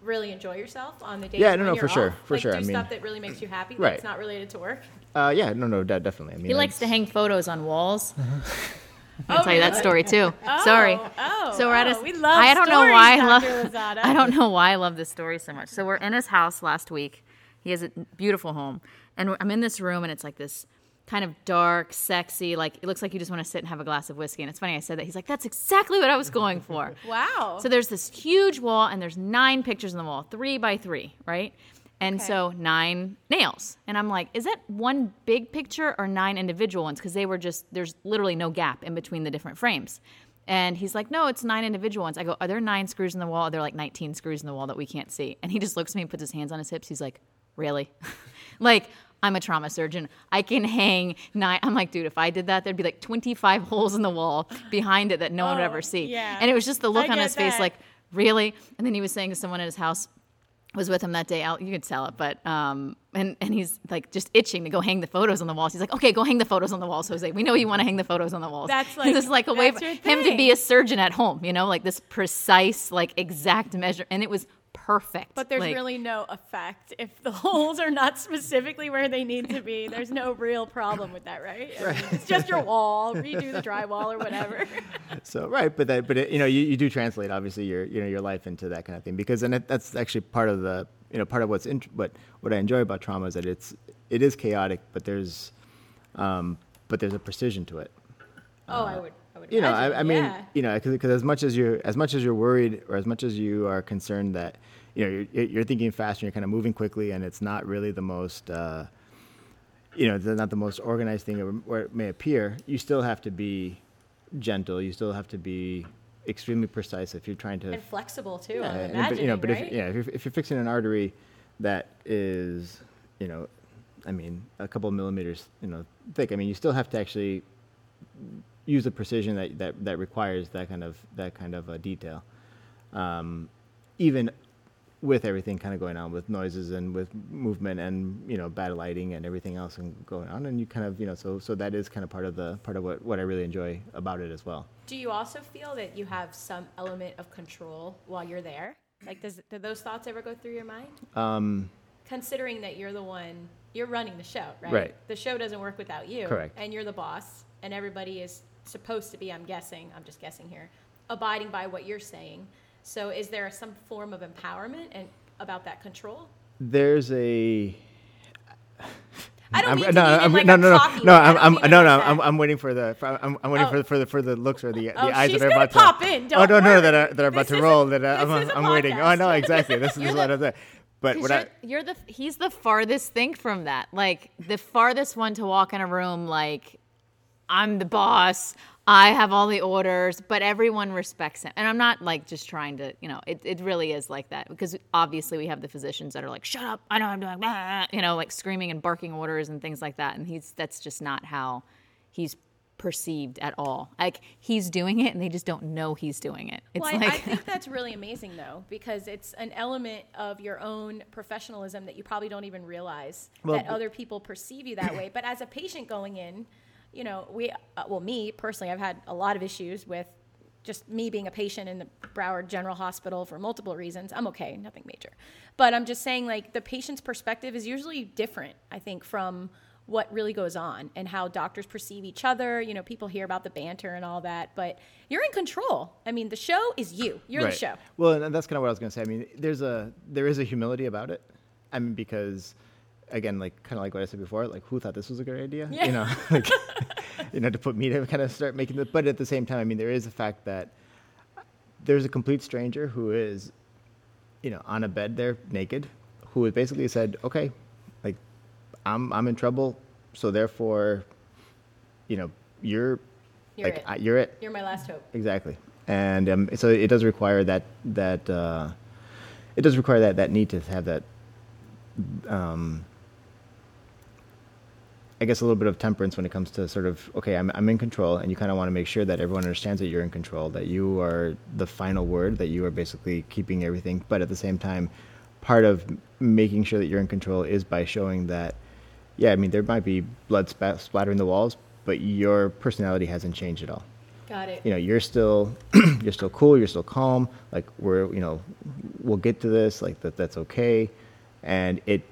[SPEAKER 2] really enjoy yourself on the days
[SPEAKER 3] Yeah, no,
[SPEAKER 2] when
[SPEAKER 3] no,
[SPEAKER 2] you're
[SPEAKER 3] for sure,
[SPEAKER 2] off?
[SPEAKER 3] for
[SPEAKER 2] like,
[SPEAKER 3] sure,
[SPEAKER 2] Do
[SPEAKER 3] I mean-
[SPEAKER 2] stuff that really makes you happy
[SPEAKER 3] Right.
[SPEAKER 2] that's not related to work.
[SPEAKER 3] Uh, yeah, no, no, de- definitely. I mean,
[SPEAKER 1] he likes to hang photos on walls. [LAUGHS] I'll
[SPEAKER 2] Oh,
[SPEAKER 1] tell you that story too. [LAUGHS] Sorry.
[SPEAKER 2] Oh,
[SPEAKER 1] So we're at
[SPEAKER 2] oh,
[SPEAKER 1] a.
[SPEAKER 2] we love
[SPEAKER 1] I don't know
[SPEAKER 2] stories,
[SPEAKER 1] why I love.
[SPEAKER 2] Lozada. [LAUGHS]
[SPEAKER 1] I don't know why I love this story so much. So we're in his house last week, He has a beautiful home, and I'm in this room, and it's like this kind of dark, sexy. Like it looks like you just want to sit and have a glass of whiskey. And it's funny I said that. He's like, "That's exactly what I was going for." [LAUGHS]
[SPEAKER 2] Wow.
[SPEAKER 1] So there's this huge wall, and there's nine pictures on the wall, three by three, right? And
[SPEAKER 2] Okay.
[SPEAKER 1] so nine nails. And I'm like, is that one big picture or nine individual ones? Because they were just, there's literally no gap in between the different frames. And he's like, no, it's nine individual ones. I go, are there nine screws in the wall? Are there like 19 screws in the wall that we can't see? And he just looks at me and puts his hands on his hips. He's like, really? [LAUGHS] like, I'm a trauma surgeon. I can hang nine. I'm like, dude, if I did that, there'd be like 25 [LAUGHS] holes in the wall behind it that no one would
[SPEAKER 2] Oh,
[SPEAKER 1] ever see.
[SPEAKER 2] yeah.
[SPEAKER 1] And it was just the look
[SPEAKER 2] I
[SPEAKER 1] on his face, like, really? And then he was saying to someone at his house, was with him that day. I'll, you could tell it, but um, and and he's like just itching to go hang the photos on the walls. He's like, okay, go hang the photos on the walls, Jose. We know you want to hang the photos on the walls.
[SPEAKER 2] That's [LAUGHS] like
[SPEAKER 1] this is
[SPEAKER 2] like
[SPEAKER 1] a way for him to be a surgeon at home. You know, like this precise, like exact measure, and it was perfect.
[SPEAKER 2] But there's
[SPEAKER 1] Like,
[SPEAKER 2] really no effect if the [LAUGHS] holes are not specifically where they need to be. There's no real problem with that, right? I mean, it's just your wall. Redo the drywall or whatever. [LAUGHS]
[SPEAKER 3] So right, but that, but it, you know, you, you do translate obviously your you know your life into that kind of thing because and it, that's actually part of the you know part of what's in, what what I enjoy about trauma is that it's it is chaotic, but there's um, but there's a precision to it.
[SPEAKER 2] Oh, I would. I would.
[SPEAKER 3] You know, I, I mean,
[SPEAKER 2] yeah.
[SPEAKER 3] you know, because as much as you're as much as you're worried or as much as you are concerned that you know you're, you're thinking fast and you're kind of moving quickly and it's not really the most uh, you know, it's not the most organized thing or it may appear, you still have to be gentle. You still have to be extremely precise if you're trying to.
[SPEAKER 2] and flexible too.
[SPEAKER 3] Yeah, and- but, you know, but
[SPEAKER 2] right?
[SPEAKER 3] if yeah, if you're, if you're fixing an artery that is, you know, I mean, a couple of millimeters, you know, thick. I mean, you still have to actually use the precision that, that, that requires that kind of that kind of uh, detail. Um, even with everything kind of going on with noises and with movement and you know bad lighting and everything else and going on and you kind of you know so so that is kind of part of the part of what, what I really enjoy about it as well.
[SPEAKER 2] Do you also feel that you have some element of control while you're there? Like, does do those thoughts ever go through your mind?
[SPEAKER 3] Um,
[SPEAKER 2] Considering that you're the one, you're running the show, right?
[SPEAKER 3] Right.
[SPEAKER 2] The show doesn't work without you.
[SPEAKER 3] Correct.
[SPEAKER 2] And you're the boss, and everybody is supposed to be. I'm guessing. I'm just guessing here, abiding by what you're saying. So, is there some form of empowerment and about that control?
[SPEAKER 3] there's a
[SPEAKER 2] I don't
[SPEAKER 3] I'm,
[SPEAKER 2] mean to
[SPEAKER 3] no, I'm,
[SPEAKER 2] like
[SPEAKER 3] no, no, no, no.
[SPEAKER 2] I
[SPEAKER 3] I'm, I'm, no, no. I'm, I'm waiting for the. For, I'm, I'm waiting
[SPEAKER 2] Oh.
[SPEAKER 3] for, for the for the looks or the, the
[SPEAKER 2] Oh,
[SPEAKER 3] eyes that are about to
[SPEAKER 2] pop in,
[SPEAKER 3] oh
[SPEAKER 2] don't
[SPEAKER 3] no, no,
[SPEAKER 2] worry.
[SPEAKER 3] that are, that are about
[SPEAKER 2] This
[SPEAKER 3] to roll. that uh, I'm, I'm waiting. Oh no, exactly. This [LAUGHS] is what I'm saying. But what
[SPEAKER 1] you're,
[SPEAKER 3] I,
[SPEAKER 1] you're the he's the farthest thing from that. Like the farthest one to walk in a room like I'm the boss. I have all the orders, but everyone respects him. And I'm not like just trying to, you know, it, it really is like that because obviously we have the physicians that are like, shut up, I know I'm doing, blah," you know, like screaming and barking orders and things like that. And he's, that's just not how he's perceived at all. Like he's doing it and they just don't know he's doing it. It's
[SPEAKER 2] Well, I-
[SPEAKER 1] like,
[SPEAKER 2] I think that's really amazing, though, because it's an element of your own professionalism that you probably don't even realize
[SPEAKER 3] Well,
[SPEAKER 2] that other people perceive you that way. But as a patient going in, you know, we, uh, well, me personally, I've had a lot of issues with just me being a patient in the Broward General Hospital for multiple reasons. I'm okay, nothing major. But I'm just saying, like, the patient's perspective is usually different, I think, from what really goes on and how doctors perceive each other. You know, people hear about the banter and all that, but you're in control. I mean, the show is you. You're the show.
[SPEAKER 3] Well, and that's kind of what I was going to say. I mean, there's a there is a humility about it. I mean, because again, like kind of like what I said before, like who thought this was a good idea?
[SPEAKER 2] Yeah.
[SPEAKER 3] You know, [LAUGHS] like you know, to put me to kind of start making the. But at the same time, I mean, there is a fact that there's a complete stranger who is, you know, on a bed there naked, who has basically said, okay, like I'm I'm in trouble, so therefore, you know, you're,
[SPEAKER 2] You're
[SPEAKER 3] like
[SPEAKER 2] it.
[SPEAKER 3] I, you're it.
[SPEAKER 2] You're my last hope.
[SPEAKER 3] Exactly, and um, so it does require that that uh, it does require that that need to have that. Um, I guess a little bit of temperance when it comes to sort of okay, I'm I'm in control, and you kind of want to make sure that everyone understands that you're in control, that you are the final word, that you are basically keeping everything. But at the same time, part of making sure that you're in control is by showing that, yeah, I mean there might be blood spat- splattering the walls, but your personality hasn't changed at all
[SPEAKER 2] Got it.
[SPEAKER 3] you know you're still [CLEARS THROAT] you're still cool you're still calm like we're you know we'll get to this like that that's okay and it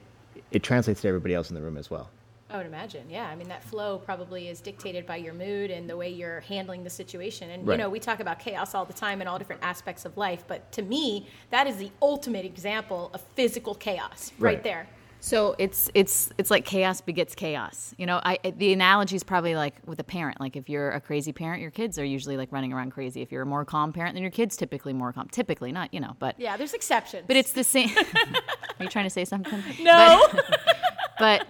[SPEAKER 3] it translates to everybody else in the room as well
[SPEAKER 2] I would imagine, yeah. I mean, that flow probably is dictated by your mood and the way you're handling the situation. And, you know, we talk about chaos all the time in all different aspects of life, but to me, that is the ultimate example of physical chaos right,
[SPEAKER 3] Right.
[SPEAKER 2] there.
[SPEAKER 1] So it's it's it's like chaos begets chaos. You know, I the analogy is probably like with a parent. Like if you're a crazy parent, your kids are usually like running around crazy. If you're a more calm parent, then your kids typically more calm. Typically, not you know, but
[SPEAKER 2] Yeah, there's exceptions.
[SPEAKER 1] but it's the same. [LAUGHS] are you trying to say something?
[SPEAKER 2] no.
[SPEAKER 1] But, [LAUGHS] but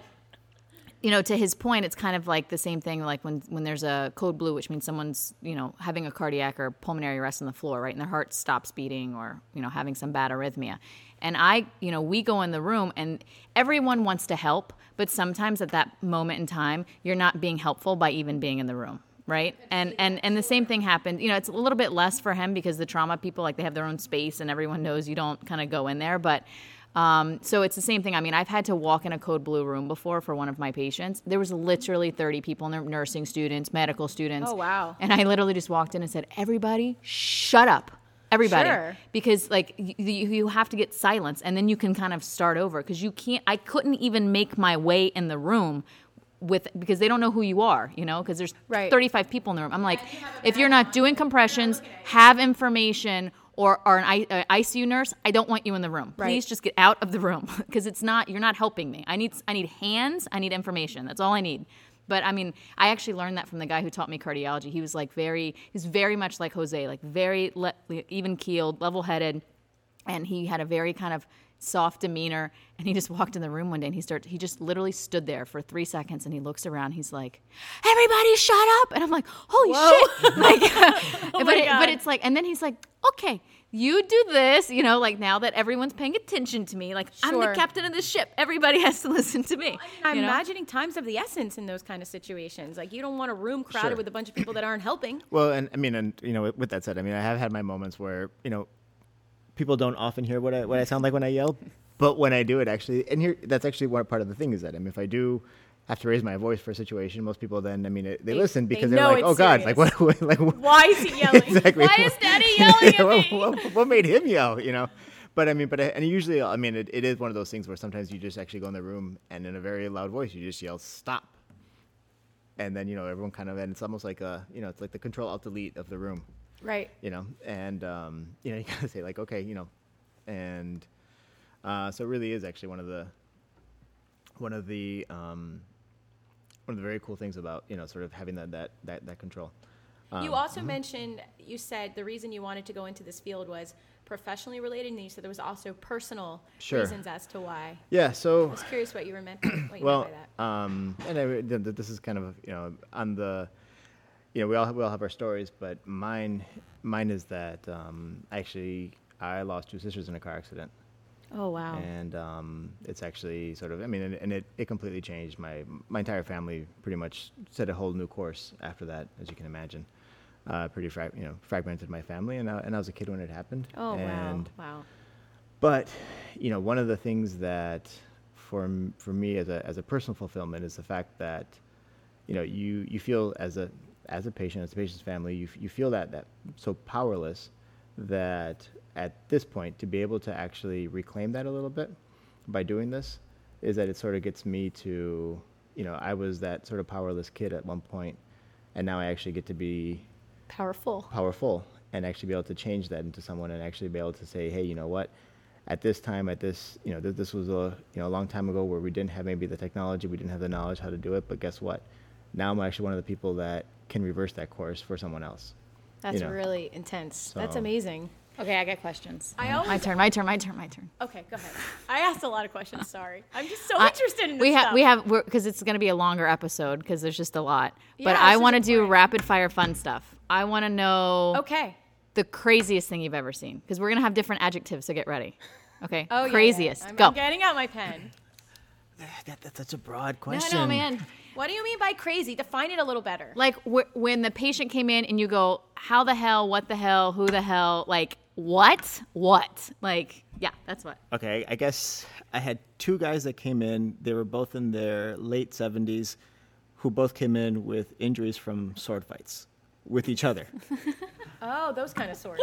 [SPEAKER 1] you know, to his point, it's kind of like the same thing. Like when when there's a code blue, which means someone's you know having a cardiac or pulmonary arrest on the floor, right, and their heart stops beating, or you know having some bad arrhythmia. And I, you know, we go in the room, and everyone wants to help, but sometimes at that moment in time, you're not being helpful by even being in the room right and and and the same thing happened you know it's a little bit less for him because the trauma people like they have their own space and everyone knows you don't kind of go in there but um, so it's the same thing. I mean i've had to walk in a code blue room before for one of my patients. There was literally 30 people in there nursing students medical students.
[SPEAKER 2] Oh, wow.
[SPEAKER 1] and i literally just walked in and said everybody shut up. Everybody.
[SPEAKER 2] Sure.
[SPEAKER 1] because like you, you have to get silence and then you can kind of start over because you can't i couldn't even make my way in the room with because they don't know who you are you know because there's
[SPEAKER 2] Right.
[SPEAKER 1] 35 people in the room. I'm like if you're not doing compressions have information or are an icu nurse i don't want you in the room
[SPEAKER 2] Right.
[SPEAKER 1] please just get out of the room [LAUGHS] because it's not you're not helping me i need i need hands i need information that's all i need but I mean, I actually learned that from the guy who taught me cardiology. He was like very, he's very much like Jose, like very le- even keeled, level headed, and he had a very kind of soft demeanor. And he just [LAUGHS] walked in the room one day and he started, he just literally stood there for three seconds and he looks around. He's like, "Everybody, shut up!" And I'm like, "Holy shit!" [LAUGHS] [LAUGHS] Like, oh but it, but it's like, and then he's like, "Okay." You do this, you know, like now that everyone's paying attention to me, like I'm the captain of the ship. Everybody has to listen to me.
[SPEAKER 2] I'm
[SPEAKER 1] you know?
[SPEAKER 2] imagining times of the essence in those kind of situations. Like you don't want a room crowded
[SPEAKER 3] Sure.
[SPEAKER 2] with a bunch of people that aren't helping.
[SPEAKER 3] Well, and I mean, and you know, with, with that said, I mean, I have had my moments where you know, people don't often hear what I what I sound like when I yell, but when I do it, actually, and here that's actually one part of the thing is that I mean, if I do have to raise my voice for a situation, most people then I mean, it, they,
[SPEAKER 2] They-
[SPEAKER 3] listen because they are like, oh God,
[SPEAKER 2] serious.
[SPEAKER 3] like what, like what-
[SPEAKER 2] Why is he [LAUGHS] yelling?
[SPEAKER 3] exactly.
[SPEAKER 2] Why is Daddy yelling at [LAUGHS]
[SPEAKER 3] what, what- what made him yell? You know. But I mean, but I, and usually, I mean, it, it is one of those things where sometimes you just actually go in the room and in a very loud voice, you just yell "stop," and then you know everyone kind of, and it's almost like a, you know, it's like the control alt delete of the room
[SPEAKER 2] Right.
[SPEAKER 3] you know, and um, you know, [LAUGHS] you gotta say like, okay, you know, and uh, so it really is actually one of the one of the um, one of the very cool things about you know sort of having that that that, that control.
[SPEAKER 2] you
[SPEAKER 3] Um,
[SPEAKER 2] also mentioned you said the reason you wanted to go into this field was professionally related, and you said there was also personal
[SPEAKER 3] Sure.
[SPEAKER 2] reasons as to why.
[SPEAKER 3] Yeah. So
[SPEAKER 2] I was curious what you were meant what you
[SPEAKER 3] well,
[SPEAKER 2] meant by that.
[SPEAKER 3] um, and I, th- th- this is kind of you know on the, you know, we all have, we all have our stories, but mine mine is that um, actually I lost two sisters in a car accident.
[SPEAKER 2] Oh wow.
[SPEAKER 3] and um, it's actually sort of I mean, and, and it, it completely changed my my entire family. Pretty much set a whole new course after that, as you can imagine. Uh, pretty frag- you know fragmented my family, and I, and I was a kid when it happened.
[SPEAKER 2] Oh
[SPEAKER 3] and,
[SPEAKER 2] wow. Wow.
[SPEAKER 3] But you know, one of the things that for m- for me as a as a personal fulfillment is the fact that you know you you feel as a as a patient, as a patient's family, you you feel that that so powerless that at this point to be able to actually reclaim that a little bit by doing this is that it sort of gets me to you know I was that sort of powerless kid at one point, and now I actually get to be
[SPEAKER 2] Powerful.
[SPEAKER 3] powerful and actually be able to change that into someone and actually be able to say, hey, you know what? At this time, at this, you know, th- this was a you know a long time ago where we didn't have maybe the technology, we didn't have the knowledge how to do it. But guess what? Now I'm actually one of the people that can reverse that course for someone else.
[SPEAKER 2] That's
[SPEAKER 3] know.
[SPEAKER 2] really intense. That's amazing.
[SPEAKER 1] Okay, I got questions.
[SPEAKER 2] I
[SPEAKER 1] my turn. My turn. My turn. My turn.
[SPEAKER 2] Okay, go ahead. I asked a lot of questions. Sorry. I'm just so
[SPEAKER 1] I-
[SPEAKER 2] interested in this
[SPEAKER 1] we
[SPEAKER 2] stuff.
[SPEAKER 1] have we have because it's going to be a longer episode because there's just a lot. But
[SPEAKER 2] Yeah,
[SPEAKER 1] I want to do
[SPEAKER 2] important.
[SPEAKER 1] rapid fire fun stuff. I want to know
[SPEAKER 2] Okay.
[SPEAKER 1] the craziest thing you've ever seen because we're gonna have different adjectives. So get ready. Okay.
[SPEAKER 2] Oh, yeah, yeah.
[SPEAKER 1] craziest.
[SPEAKER 2] I'm,
[SPEAKER 1] Go.
[SPEAKER 2] I'm getting out my pen. [SIGHS]
[SPEAKER 3] That, that's such a broad question.
[SPEAKER 1] no,
[SPEAKER 3] question.
[SPEAKER 1] no, man.
[SPEAKER 2] What do you mean by crazy? Define it a little better.
[SPEAKER 1] Like wh- when the patient came in and you go, "How the hell? What the hell? Who the hell? Like what? What? Like yeah, that's what.
[SPEAKER 3] Okay, I guess I had two guys that came in. They were both in their late 70s, who both came in with injuries from sword fights with each other. [LAUGHS]
[SPEAKER 2] Oh, those kind of swords.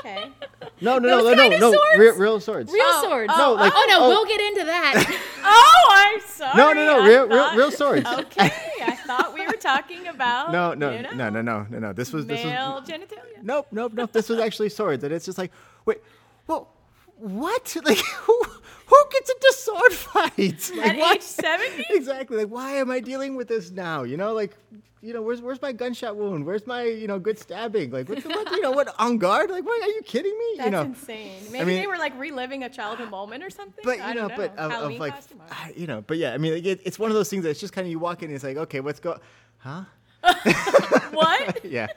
[SPEAKER 2] Okay. [LAUGHS]
[SPEAKER 3] No, no,
[SPEAKER 1] Those
[SPEAKER 3] no, no,
[SPEAKER 1] kind
[SPEAKER 3] no,
[SPEAKER 1] of
[SPEAKER 3] no,
[SPEAKER 1] swords?
[SPEAKER 3] real, real swords.
[SPEAKER 1] Real
[SPEAKER 2] Oh,
[SPEAKER 1] swords.
[SPEAKER 2] oh,
[SPEAKER 3] No, like-
[SPEAKER 1] oh no,
[SPEAKER 3] oh.
[SPEAKER 1] we'll get into that. [LAUGHS]
[SPEAKER 2] oh, I'm sorry.
[SPEAKER 3] No, no, no,
[SPEAKER 2] I
[SPEAKER 3] real, real,
[SPEAKER 2] thought-
[SPEAKER 3] real swords.
[SPEAKER 2] Okay, I thought we were talking about.
[SPEAKER 3] No, no,
[SPEAKER 2] you know,
[SPEAKER 3] no, no, no, no, no. This was this was
[SPEAKER 2] Male genitalia.
[SPEAKER 3] nope, nope, nope. This was actually swords, and it's just like, wait, well, what? Like, who, who sword fights? [LAUGHS] Like,
[SPEAKER 2] At
[SPEAKER 3] why-
[SPEAKER 2] age 70? [LAUGHS]
[SPEAKER 3] Exactly. Like, why am I dealing with this now? You know, like, you know, where's where's my gunshot wound? Where's my you know good stabbing? Like, what, the, what you know, what [LAUGHS] on guard? Like, what? Are you kidding me?
[SPEAKER 2] That's
[SPEAKER 3] you know,
[SPEAKER 2] insane. Maybe
[SPEAKER 3] mean-
[SPEAKER 2] they were like reliving a childhood moment or something.
[SPEAKER 3] but
[SPEAKER 2] I
[SPEAKER 3] you know,
[SPEAKER 2] don't
[SPEAKER 3] but of, of like. I- you know, but yeah, I mean, like, it, it's one of those things that's just kind of you walk in and it's like, okay, let's go, huh?
[SPEAKER 2] what?
[SPEAKER 3] yeah.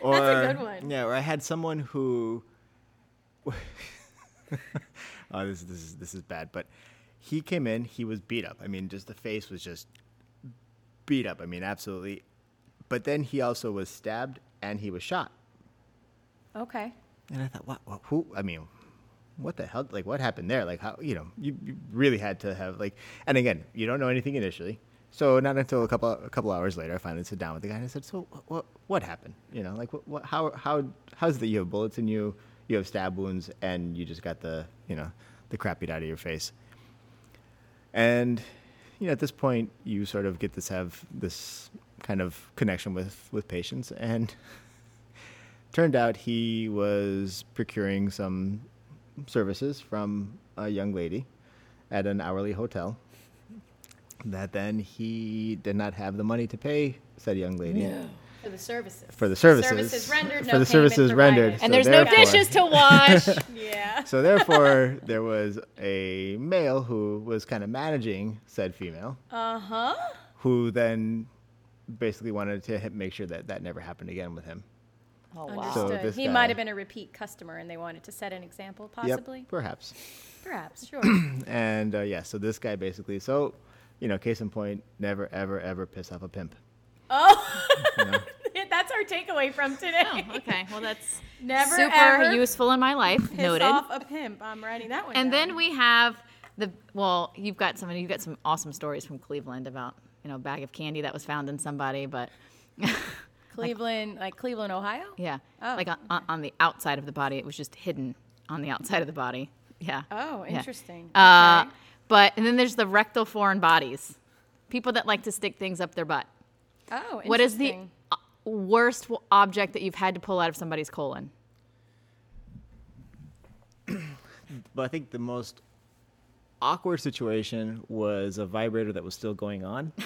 [SPEAKER 3] Or,
[SPEAKER 2] That's a good one.
[SPEAKER 3] Yeah, or I had someone who. Oh, this this is this is bad, but he came in. He was beat up. I mean, just the face was just beat up. I mean, absolutely. But then he also was stabbed and he was shot.
[SPEAKER 2] Okay.
[SPEAKER 3] And I thought, what? what who? I mean, what the hell? Like, what happened there? Like, how? You know, you, you really had to have like. And again, you don't know anything initially. So not until a couple a couple hours later, I finally sit down with the guy and I said, "So what what happened? You know, like what, what how how how's that you have bullets in you, you have stab wounds, and you just got the you know the crap beat out of your face." And you know, at this point, you sort of get this have this kind of connection with with patients, and [LAUGHS] turned out he was procuring some services from a young lady at an hourly hotel that then he did not have the money to pay said young lady
[SPEAKER 2] For the services.
[SPEAKER 3] for the services
[SPEAKER 2] Services rendered,
[SPEAKER 3] for
[SPEAKER 2] no
[SPEAKER 3] the services
[SPEAKER 2] provided.
[SPEAKER 3] rendered
[SPEAKER 1] And there's no dishes to wash. [LAUGHS]
[SPEAKER 2] Yeah.
[SPEAKER 3] so therefore [LAUGHS] there was a male who was kind of managing said female
[SPEAKER 2] Uh huh.
[SPEAKER 3] who then basically wanted to make sure that that never happened again with him
[SPEAKER 1] oh
[SPEAKER 2] Understood.
[SPEAKER 3] So this
[SPEAKER 2] he
[SPEAKER 3] guy-
[SPEAKER 2] might have been a repeat customer, and they wanted to set an example, possibly.
[SPEAKER 3] yep perhaps
[SPEAKER 2] Perhaps. Sure. [CLEARS THROAT]
[SPEAKER 3] and uh, yeah so this guy basically so you know case in point never ever ever piss off a pimp
[SPEAKER 2] oh,
[SPEAKER 3] you know? [LAUGHS]
[SPEAKER 2] our takeaway from today.
[SPEAKER 1] Oh, okay. Well, that's [LAUGHS]
[SPEAKER 2] Never
[SPEAKER 1] super
[SPEAKER 2] ever
[SPEAKER 1] useful in my life.
[SPEAKER 2] piss
[SPEAKER 1] Noted.
[SPEAKER 2] off a pimp. I'm writing that one.
[SPEAKER 1] And
[SPEAKER 2] down.
[SPEAKER 1] then we have the well, you've got some you've got some awesome stories from Cleveland about you know a bag of candy that was found in somebody, but [LAUGHS]
[SPEAKER 2] Cleveland, like Cleveland, Ohio.
[SPEAKER 1] yeah,
[SPEAKER 2] Oh,
[SPEAKER 1] like on, on- on the outside of the body, it was just hidden on the outside of the body. Yeah.
[SPEAKER 2] Oh,
[SPEAKER 1] Yeah.
[SPEAKER 2] interesting.
[SPEAKER 1] Uh,
[SPEAKER 2] Okay.
[SPEAKER 1] But and then there's the rectal foreign bodies, people that like to stick things up their butt.
[SPEAKER 2] Oh,
[SPEAKER 1] What is the
[SPEAKER 2] interesting.
[SPEAKER 1] uh, worst object that you've had to pull out of somebody's colon?
[SPEAKER 3] But I think the most awkward situation was a vibrator that was still going on. [LAUGHS]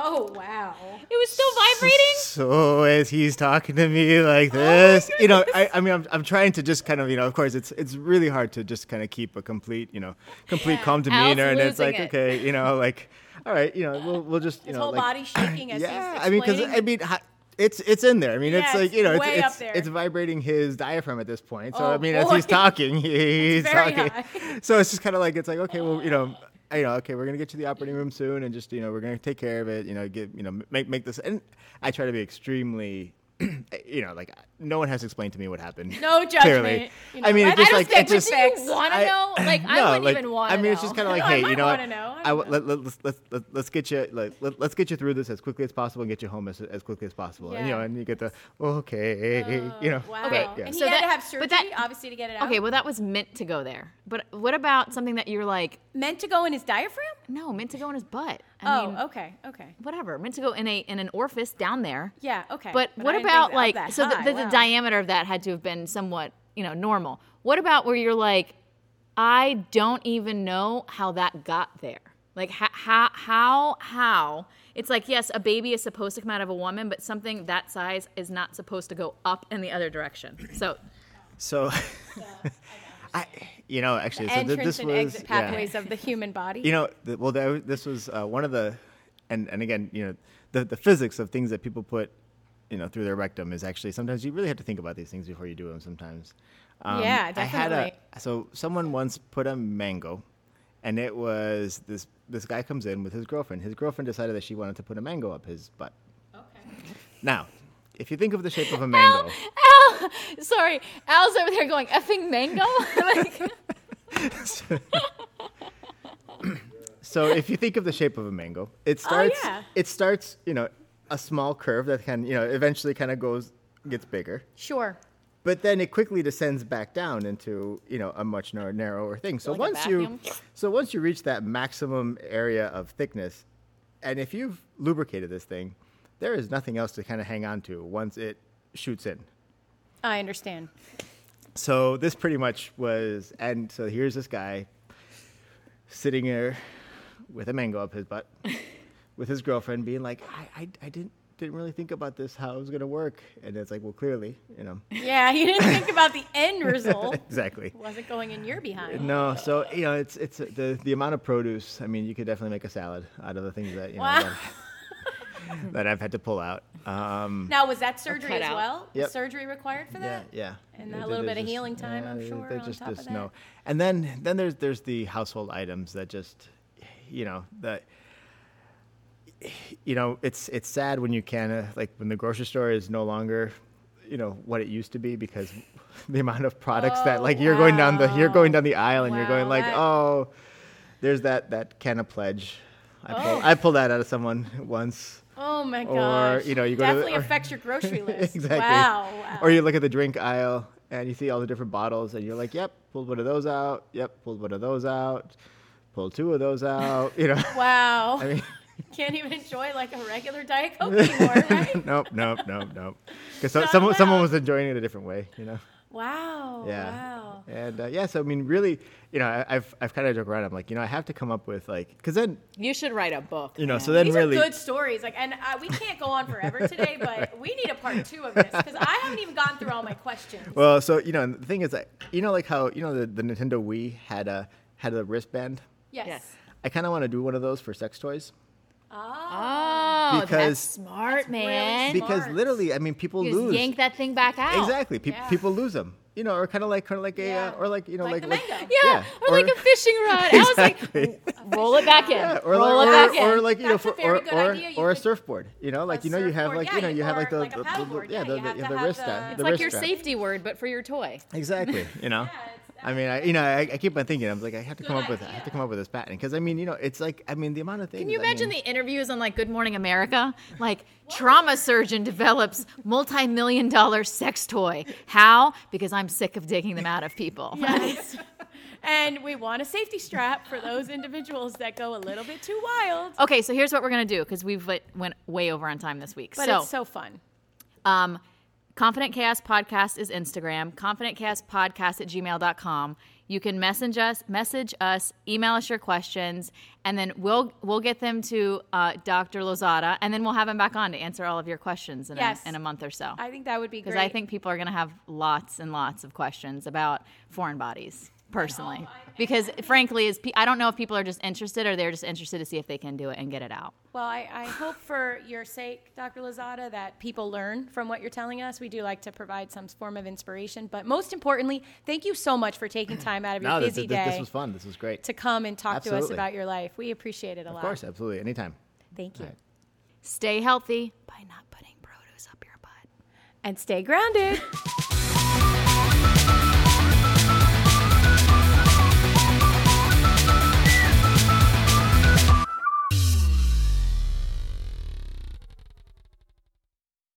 [SPEAKER 2] Oh wow.
[SPEAKER 1] It was still vibrating.
[SPEAKER 3] So as he's talking to me like oh this, you know, I, I mean, I'm, I'm trying to just kind of, you know, of course, it's it's really hard to just kind of keep a complete, you know, complete calm demeanor, and it's like,
[SPEAKER 1] it.
[SPEAKER 3] okay, you know, like, all right, you know, we'll we'll just, you
[SPEAKER 2] His
[SPEAKER 3] know,
[SPEAKER 2] whole
[SPEAKER 3] like,
[SPEAKER 2] body shaking as
[SPEAKER 3] yeah,
[SPEAKER 2] he's
[SPEAKER 3] I mean, because I mean, ha- it's it's in there. I mean,
[SPEAKER 2] Yeah,
[SPEAKER 3] it's like you know, it's
[SPEAKER 2] up
[SPEAKER 3] it's,
[SPEAKER 2] there.
[SPEAKER 3] it's vibrating his diaphragm at this point. So
[SPEAKER 2] Oh,
[SPEAKER 3] I mean, as he's talking, [LAUGHS] he's talking.
[SPEAKER 2] high. [LAUGHS]
[SPEAKER 3] So it's just kind of like it's like okay, well, you know. Uh. You know, okay, we're gonna get you to the operating room soon, and just you know, we're gonna take care of it. You know, get you know, make make this. And I try to be extremely, [CLEARS THROAT] you know, like no one has explained to me what happened.
[SPEAKER 2] No [LAUGHS] judgment.
[SPEAKER 3] Clearly,
[SPEAKER 2] you
[SPEAKER 3] I
[SPEAKER 2] know.
[SPEAKER 3] mean,
[SPEAKER 2] I
[SPEAKER 3] it just
[SPEAKER 2] don't
[SPEAKER 3] like
[SPEAKER 2] think
[SPEAKER 3] it just.
[SPEAKER 2] respects-
[SPEAKER 1] You want to know? [LAUGHS] Like I
[SPEAKER 3] no,
[SPEAKER 1] wouldn't
[SPEAKER 3] like,
[SPEAKER 1] even want.
[SPEAKER 3] I mean, it's just kind of [LAUGHS] like,
[SPEAKER 2] I
[SPEAKER 3] hey,
[SPEAKER 2] might
[SPEAKER 3] you know, what?
[SPEAKER 2] wanna know. I
[SPEAKER 3] I
[SPEAKER 2] don't
[SPEAKER 3] w- let, let, let's, let's, let, let's get you like let, let's get you through this as quickly as possible and get you home as, as quickly as possible. And, you know, and you get the okay, oh, you know.
[SPEAKER 2] Wow.
[SPEAKER 1] Okay,
[SPEAKER 2] And
[SPEAKER 1] so
[SPEAKER 2] he had
[SPEAKER 1] that-
[SPEAKER 2] to have surgery,
[SPEAKER 1] but that-
[SPEAKER 2] obviously, to get it out.
[SPEAKER 1] Okay, well that was meant to go there. But what about something that you're like,
[SPEAKER 2] meant to go in his diaphragm.
[SPEAKER 1] no, meant to go in his butt? I
[SPEAKER 2] oh,
[SPEAKER 1] mean,
[SPEAKER 2] okay, okay.
[SPEAKER 1] whatever, meant to go in a in an orifice down there.
[SPEAKER 2] Yeah, okay.
[SPEAKER 1] But,
[SPEAKER 2] But
[SPEAKER 1] what
[SPEAKER 2] didn't
[SPEAKER 1] about like
[SPEAKER 2] that
[SPEAKER 1] so the,
[SPEAKER 2] high,
[SPEAKER 1] the, the diameter of that had to have been somewhat you know normal. What about where you're like, I don't even know how that got there. Like how how how how it's like yes, a baby is supposed to come out of a woman, but something that size is not supposed to go up in the other direction. So
[SPEAKER 3] So, [LAUGHS] I, you know, actually, so th-
[SPEAKER 2] Entrance
[SPEAKER 3] this
[SPEAKER 2] and
[SPEAKER 3] was
[SPEAKER 2] exit
[SPEAKER 3] yeah.
[SPEAKER 2] pathways of the human body.
[SPEAKER 3] You know, th- well, that, this was uh, one of the, and and again, you know, the the physics of things that people put, you know, through their rectum is actually sometimes you really have to think about these things before you do them. Sometimes. Um,
[SPEAKER 2] Yeah,
[SPEAKER 3] I had a
[SPEAKER 2] definitely.
[SPEAKER 3] so someone once put a mango, and it was this this guy comes in with his girlfriend. His girlfriend decided that she wanted to put a mango up his butt. Okay. Now, if you think of the shape of a mango.
[SPEAKER 1] Al, al sorry, Al's over there going effing mango. [LAUGHS] like, [LAUGHS]
[SPEAKER 3] So if you think of the shape of a mango, it starts.
[SPEAKER 2] yeah.
[SPEAKER 3] It starts, you know, a small curve that can, you know, eventually kind of goes, gets bigger,
[SPEAKER 2] sure.
[SPEAKER 3] but then it quickly descends back down into, you know, a much nar- narrower thing. So
[SPEAKER 1] Like
[SPEAKER 3] once you, so once you reach that maximum area of thickness, and if you've lubricated this thing, there is nothing else to kind of hang on to once it shoots in.
[SPEAKER 2] I understand.
[SPEAKER 3] So this pretty much was, and so here's this guy sitting there with a mango up his butt [LAUGHS] with his girlfriend being like, I, I, I didn't didn't really think about this how it was gonna work. And it's like, well clearly, you know.
[SPEAKER 2] Yeah, you didn't think [LAUGHS] about the end result.
[SPEAKER 3] exactly.
[SPEAKER 2] Wasn't going in your behind.
[SPEAKER 3] No, so you know, it's it's the the amount of produce. I mean, you could definitely make a salad out of the things that you know
[SPEAKER 2] Wow.
[SPEAKER 3] that, that I've had to pull out. Um,
[SPEAKER 2] Now, was that surgery as well?
[SPEAKER 3] Yep.
[SPEAKER 2] surgery required for that?
[SPEAKER 3] yeah.
[SPEAKER 2] And
[SPEAKER 3] There-
[SPEAKER 2] that little
[SPEAKER 3] there's
[SPEAKER 2] bit of healing time, I'm sure,
[SPEAKER 3] There's
[SPEAKER 2] on
[SPEAKER 3] just
[SPEAKER 2] top
[SPEAKER 3] this
[SPEAKER 2] of that.
[SPEAKER 3] no, and then then there's there's the household items that just, you know, that. You know, it's it's sad when you can uh, like when the grocery store is no longer, you know, what it used to be because [LAUGHS] the amount of products that
[SPEAKER 2] Oh,
[SPEAKER 3] like you're going down the you're going down the aisle and you're going like
[SPEAKER 2] that-
[SPEAKER 3] oh, there's that that can of pledge. I pulled,
[SPEAKER 2] Oh.
[SPEAKER 3] I pulled that out of someone [LAUGHS] once.
[SPEAKER 2] Oh my
[SPEAKER 3] god.
[SPEAKER 2] Or,
[SPEAKER 3] you know, you go to the-
[SPEAKER 2] definitely
[SPEAKER 3] or-
[SPEAKER 2] affects your grocery [LAUGHS] list.
[SPEAKER 3] exactly.
[SPEAKER 2] Wow. wow.
[SPEAKER 3] Or you look at the drink aisle and you see all the different bottles and you're like, yep, pulled one of those out. Yep, pulled one of those out. Pulled two of those out. You know.
[SPEAKER 2] wow.
[SPEAKER 3] I mean, [LAUGHS]
[SPEAKER 2] Can't even enjoy like a regular Diet Coke [LAUGHS] anymore, right? [LAUGHS]
[SPEAKER 3] nope, nope, nope, nope. Because so,
[SPEAKER 2] Not
[SPEAKER 3] someone someone was enjoying it a different way. You know.
[SPEAKER 2] Wow.
[SPEAKER 3] Yeah.
[SPEAKER 2] Wow.
[SPEAKER 3] And uh, yeah, so I mean, really, you know, I, I've I've kind of joked around. I'm like, you know, I have to come up with like, because then
[SPEAKER 1] You should write a book.
[SPEAKER 3] you know,
[SPEAKER 1] man.
[SPEAKER 3] so then
[SPEAKER 2] These
[SPEAKER 3] really,
[SPEAKER 2] are good stories. Like, and uh, we can't go on forever today, but we need a part two of this because I haven't even gone through all my questions.
[SPEAKER 3] well, so you know, and the thing is that you know, like how you know the, the Nintendo Wii had a had a wristband.
[SPEAKER 2] yes.
[SPEAKER 1] Yes.
[SPEAKER 3] I kind of want to do one of those for sex toys.
[SPEAKER 2] Ah.
[SPEAKER 1] Oh,
[SPEAKER 3] Because-
[SPEAKER 1] that's smart,
[SPEAKER 2] really
[SPEAKER 1] man.
[SPEAKER 2] smart.
[SPEAKER 3] because literally, I mean, people
[SPEAKER 1] you
[SPEAKER 3] lose.
[SPEAKER 1] yank that thing back out.
[SPEAKER 3] Exactly, Pe-
[SPEAKER 2] Yeah.
[SPEAKER 3] people lose them. You know, or kind of like kind of like a uh, or like you know
[SPEAKER 2] Like
[SPEAKER 3] like
[SPEAKER 2] the mango.
[SPEAKER 1] Yeah, or, like a fishing rod. I was [LAUGHS]
[SPEAKER 3] Exactly.
[SPEAKER 1] like, roll it back in.
[SPEAKER 3] Yeah, or
[SPEAKER 1] roll
[SPEAKER 3] like,
[SPEAKER 1] it back
[SPEAKER 3] or,
[SPEAKER 1] in.
[SPEAKER 3] or like you
[SPEAKER 2] That's
[SPEAKER 3] know, for,
[SPEAKER 2] very
[SPEAKER 3] or
[SPEAKER 2] good
[SPEAKER 3] or,
[SPEAKER 2] idea. You
[SPEAKER 3] or a surfboard. You know, like you know, you have like you know, you have like the
[SPEAKER 2] like a
[SPEAKER 3] the- the-
[SPEAKER 2] paddleboard,
[SPEAKER 3] yeah,
[SPEAKER 2] yeah,
[SPEAKER 3] the,
[SPEAKER 2] you have
[SPEAKER 3] the,
[SPEAKER 2] to
[SPEAKER 3] the
[SPEAKER 2] have
[SPEAKER 3] wrist
[SPEAKER 2] the-
[SPEAKER 3] strap,
[SPEAKER 2] It's
[SPEAKER 1] it's like your safety word, but for your toy.
[SPEAKER 3] Exactly. You know. [LAUGHS]
[SPEAKER 2] Yeah, it's-
[SPEAKER 3] I mean, I, you know, I, I keep on thinking. I'm like, I have to
[SPEAKER 2] Good
[SPEAKER 3] come up with, I have to come up with this patent because I mean, you know, it's like, I mean, the amount of things.
[SPEAKER 1] Can you
[SPEAKER 3] I
[SPEAKER 1] imagine
[SPEAKER 3] mean,
[SPEAKER 1] the interviews on like Good Morning America? Like trauma surgeon develops multi-million dollar sex toy. How? Because I'm sick of digging them out of people. [LAUGHS]
[SPEAKER 2] Yes. and we want a safety strap for those individuals that go a little bit too wild.
[SPEAKER 1] Okay, so here's what we're gonna do because we've went, went way over on time this week.
[SPEAKER 2] But
[SPEAKER 1] so,
[SPEAKER 2] it's so fun.
[SPEAKER 1] um, Confident Chaos Podcast is Instagram. Confident Chaos Podcast at gmail.com. You can message us, message us, email us your questions, and then we'll we'll get them to uh, Dr. Lozada, and then we'll have him back on to answer all of your questions in,
[SPEAKER 2] Yes.
[SPEAKER 1] a, in a month or so.
[SPEAKER 2] I think that would be
[SPEAKER 1] Because. I think people are going to have lots and lots of questions about foreign bodies, personally. Because frankly, is I don't know if people are just interested or they're just interested to see if they can do it and get it out.
[SPEAKER 2] Well, I, I hope for your sake, Dr. Lozada, that people learn from what you're telling us. We do like to provide some form of inspiration. But most importantly, thank you so much for taking time out of your
[SPEAKER 3] no,
[SPEAKER 2] busy
[SPEAKER 3] this,
[SPEAKER 2] day
[SPEAKER 3] this was fun. This was great.
[SPEAKER 2] to come and talk to us about your life. We appreciate it a
[SPEAKER 3] Of
[SPEAKER 2] lot.
[SPEAKER 3] Of course, absolutely, anytime.
[SPEAKER 2] Thank you.
[SPEAKER 3] All right.
[SPEAKER 1] Stay healthy by not putting produce up your butt.
[SPEAKER 2] And stay grounded. [LAUGHS]